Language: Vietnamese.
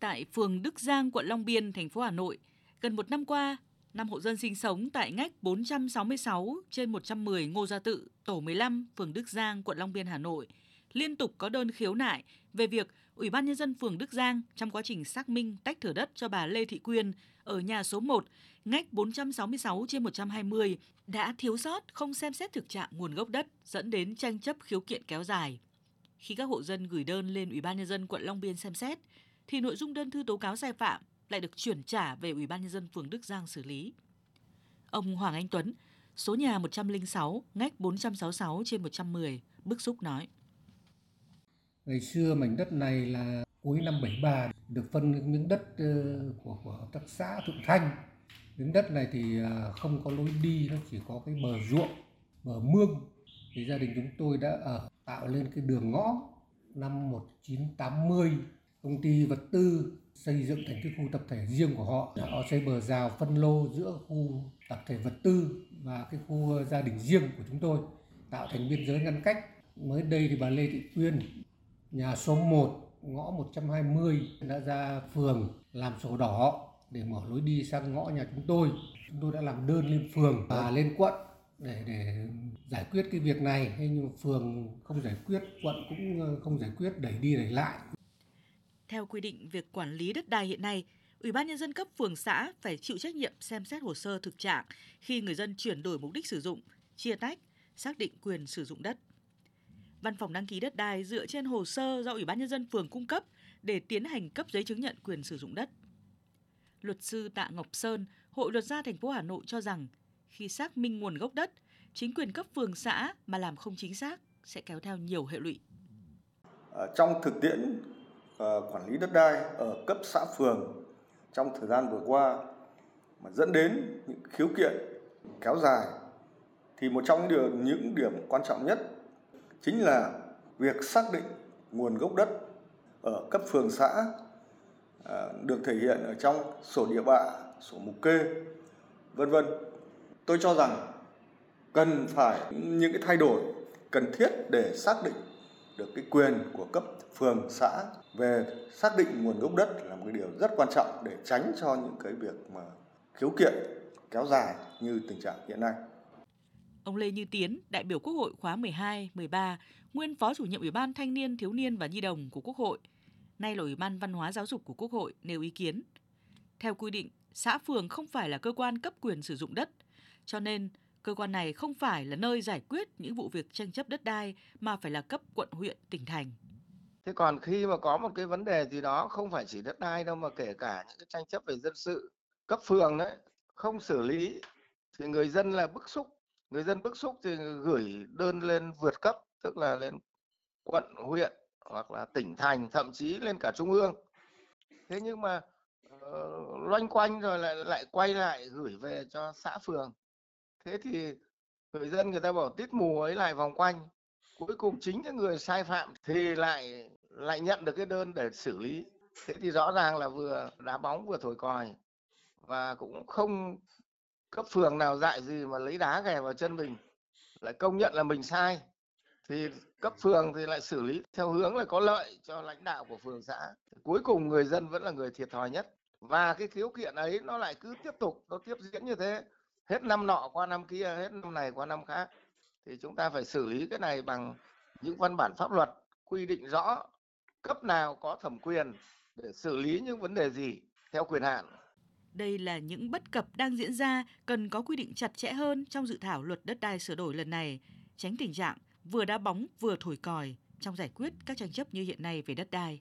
Tại phường Đức Giang, quận Long Biên, thành phố Hà Nội, gần một năm qua, năm hộ dân sinh sống tại ngách 466 trên 110 Ngô Gia Tự, tổ 15, phường Đức Giang, quận Long Biên, Hà Nội, liên tục có đơn khiếu nại về việc Ủy ban Nhân dân phường Đức Giang trong quá trình xác minh tách thửa đất cho bà Lê Thị Quyên ở nhà số 1, ngách 466 trên 120 đã thiếu sót không xem xét thực trạng nguồn gốc đất dẫn đến tranh chấp khiếu kiện kéo dài. Khi các hộ dân gửi đơn lên Ủy ban Nhân dân quận Long Biên xem xét, thì nội dung đơn thư tố cáo sai phạm lại được chuyển trả về Ủy ban Nhân dân phường Đức Giang xử lý. Ông Hoàng Anh Tuấn, số nhà 106, ngách 466 trên 110, bức xúc nói. Ngày xưa mảnh đất này là cuối năm 73 được phân những đất ờ, của, của hợp tác xã Thượng Thanh. Những đất này thì ờ, không có lối đi, nó chỉ có cái bờ ruộng, bờ mương. Thì gia đình chúng tôi đã ở tạo lên cái đường ngõ năm 1980 công ty vật tư xây dựng thành cái khu tập thể riêng của họ. Họ xây bờ rào phân lô giữa khu tập thể vật tư và cái khu gia đình riêng của chúng tôi, tạo thành biên giới ngăn cách. Mới đây thì bà Lê Thị Quyên nhà số 1 ngõ 120 đã ra phường làm sổ đỏ để mở lối đi sang ngõ nhà chúng tôi. Chúng tôi đã làm đơn lên phường và lên quận để để giải quyết cái việc này. Nhưng phường không giải quyết, quận cũng ờ, không giải quyết, đẩy đi đẩy lại theo quy định việc quản lý đất đai hiện nay, Ủy ban nhân dân cấp phường xã phải chịu trách nhiệm xem xét hồ sơ thực trạng khi người dân chuyển đổi mục đích sử dụng, chia tách, xác định quyền sử dụng đất. Văn phòng đăng ký đất đai dựa trên hồ sơ do Ủy ban nhân dân phường cung cấp để tiến hành cấp giấy chứng nhận quyền sử dụng đất. Luật sư Tạ Ngọc Sơn, Hội luật gia thành phố Hà Nội cho rằng khi xác minh nguồn gốc đất, chính quyền cấp phường xã mà làm không chính xác sẽ kéo theo nhiều hệ lụy. Trong thực tiễn Ờ, quản lý đất đai ở cấp xã phường trong thời gian vừa qua mà dẫn đến những khiếu kiện kéo dài thì một trong những điểm, những điểm quan trọng nhất chính là việc xác định nguồn gốc đất ở cấp phường xã ờ, được thể hiện ở trong sổ địa bạ, sổ mục kê, vân vân. Tôi cho rằng cần phải những cái thay đổi cần thiết để xác định được cái quyền của cấp phường xã về xác định nguồn gốc đất là một cái điều rất quan trọng để tránh cho những cái việc mà khiếu kiện kéo dài như tình trạng hiện nay. Ông Lê Như Tiến, đại biểu Quốc hội khóa 12, 13, nguyên phó chủ nhiệm Ủy ban Thanh niên, Thiếu niên và Nhi đồng của Quốc hội, nay là Ủy ban Văn hóa Giáo dục của Quốc hội nêu ý kiến. Theo quy định, xã phường không phải là cơ quan cấp quyền sử dụng đất, cho nên cơ quan này không phải là nơi giải quyết những vụ việc tranh chấp đất đai mà phải là cấp quận huyện tỉnh thành. Thế còn khi mà có một cái vấn đề gì đó không phải chỉ đất đai đâu mà kể cả những cái tranh chấp về dân sự cấp phường đấy không xử lý thì người dân là bức xúc. Người dân bức xúc thì gửi đơn lên vượt cấp tức là lên quận huyện hoặc là tỉnh thành thậm chí lên cả trung ương. Thế nhưng mà uh, loanh quanh rồi lại lại quay lại gửi về cho xã phường thế thì người dân người ta bảo tít mù ấy lại vòng quanh cuối cùng chính những người sai phạm thì lại lại nhận được cái đơn để xử lý. Thế thì rõ ràng là vừa đá bóng vừa thổi còi và cũng không cấp phường nào dạy gì mà lấy đá ghè vào chân mình lại công nhận là mình sai. Thì cấp phường thì lại xử lý theo hướng là có lợi cho lãnh đạo của phường xã. Cuối cùng người dân vẫn là người thiệt thòi nhất và cái khiếu kiện ấy nó lại cứ tiếp tục nó tiếp diễn như thế hết năm nọ qua năm kia hết năm này qua năm khác thì chúng ta phải xử lý cái này bằng những văn bản pháp luật quy định rõ cấp nào có thẩm quyền để xử lý những vấn đề gì theo quyền hạn. Đây là những bất cập đang diễn ra cần có quy định chặt chẽ hơn trong dự thảo luật đất đai sửa đổi lần này, tránh tình trạng vừa đá bóng vừa thổi còi trong giải quyết các tranh chấp như hiện nay về đất đai.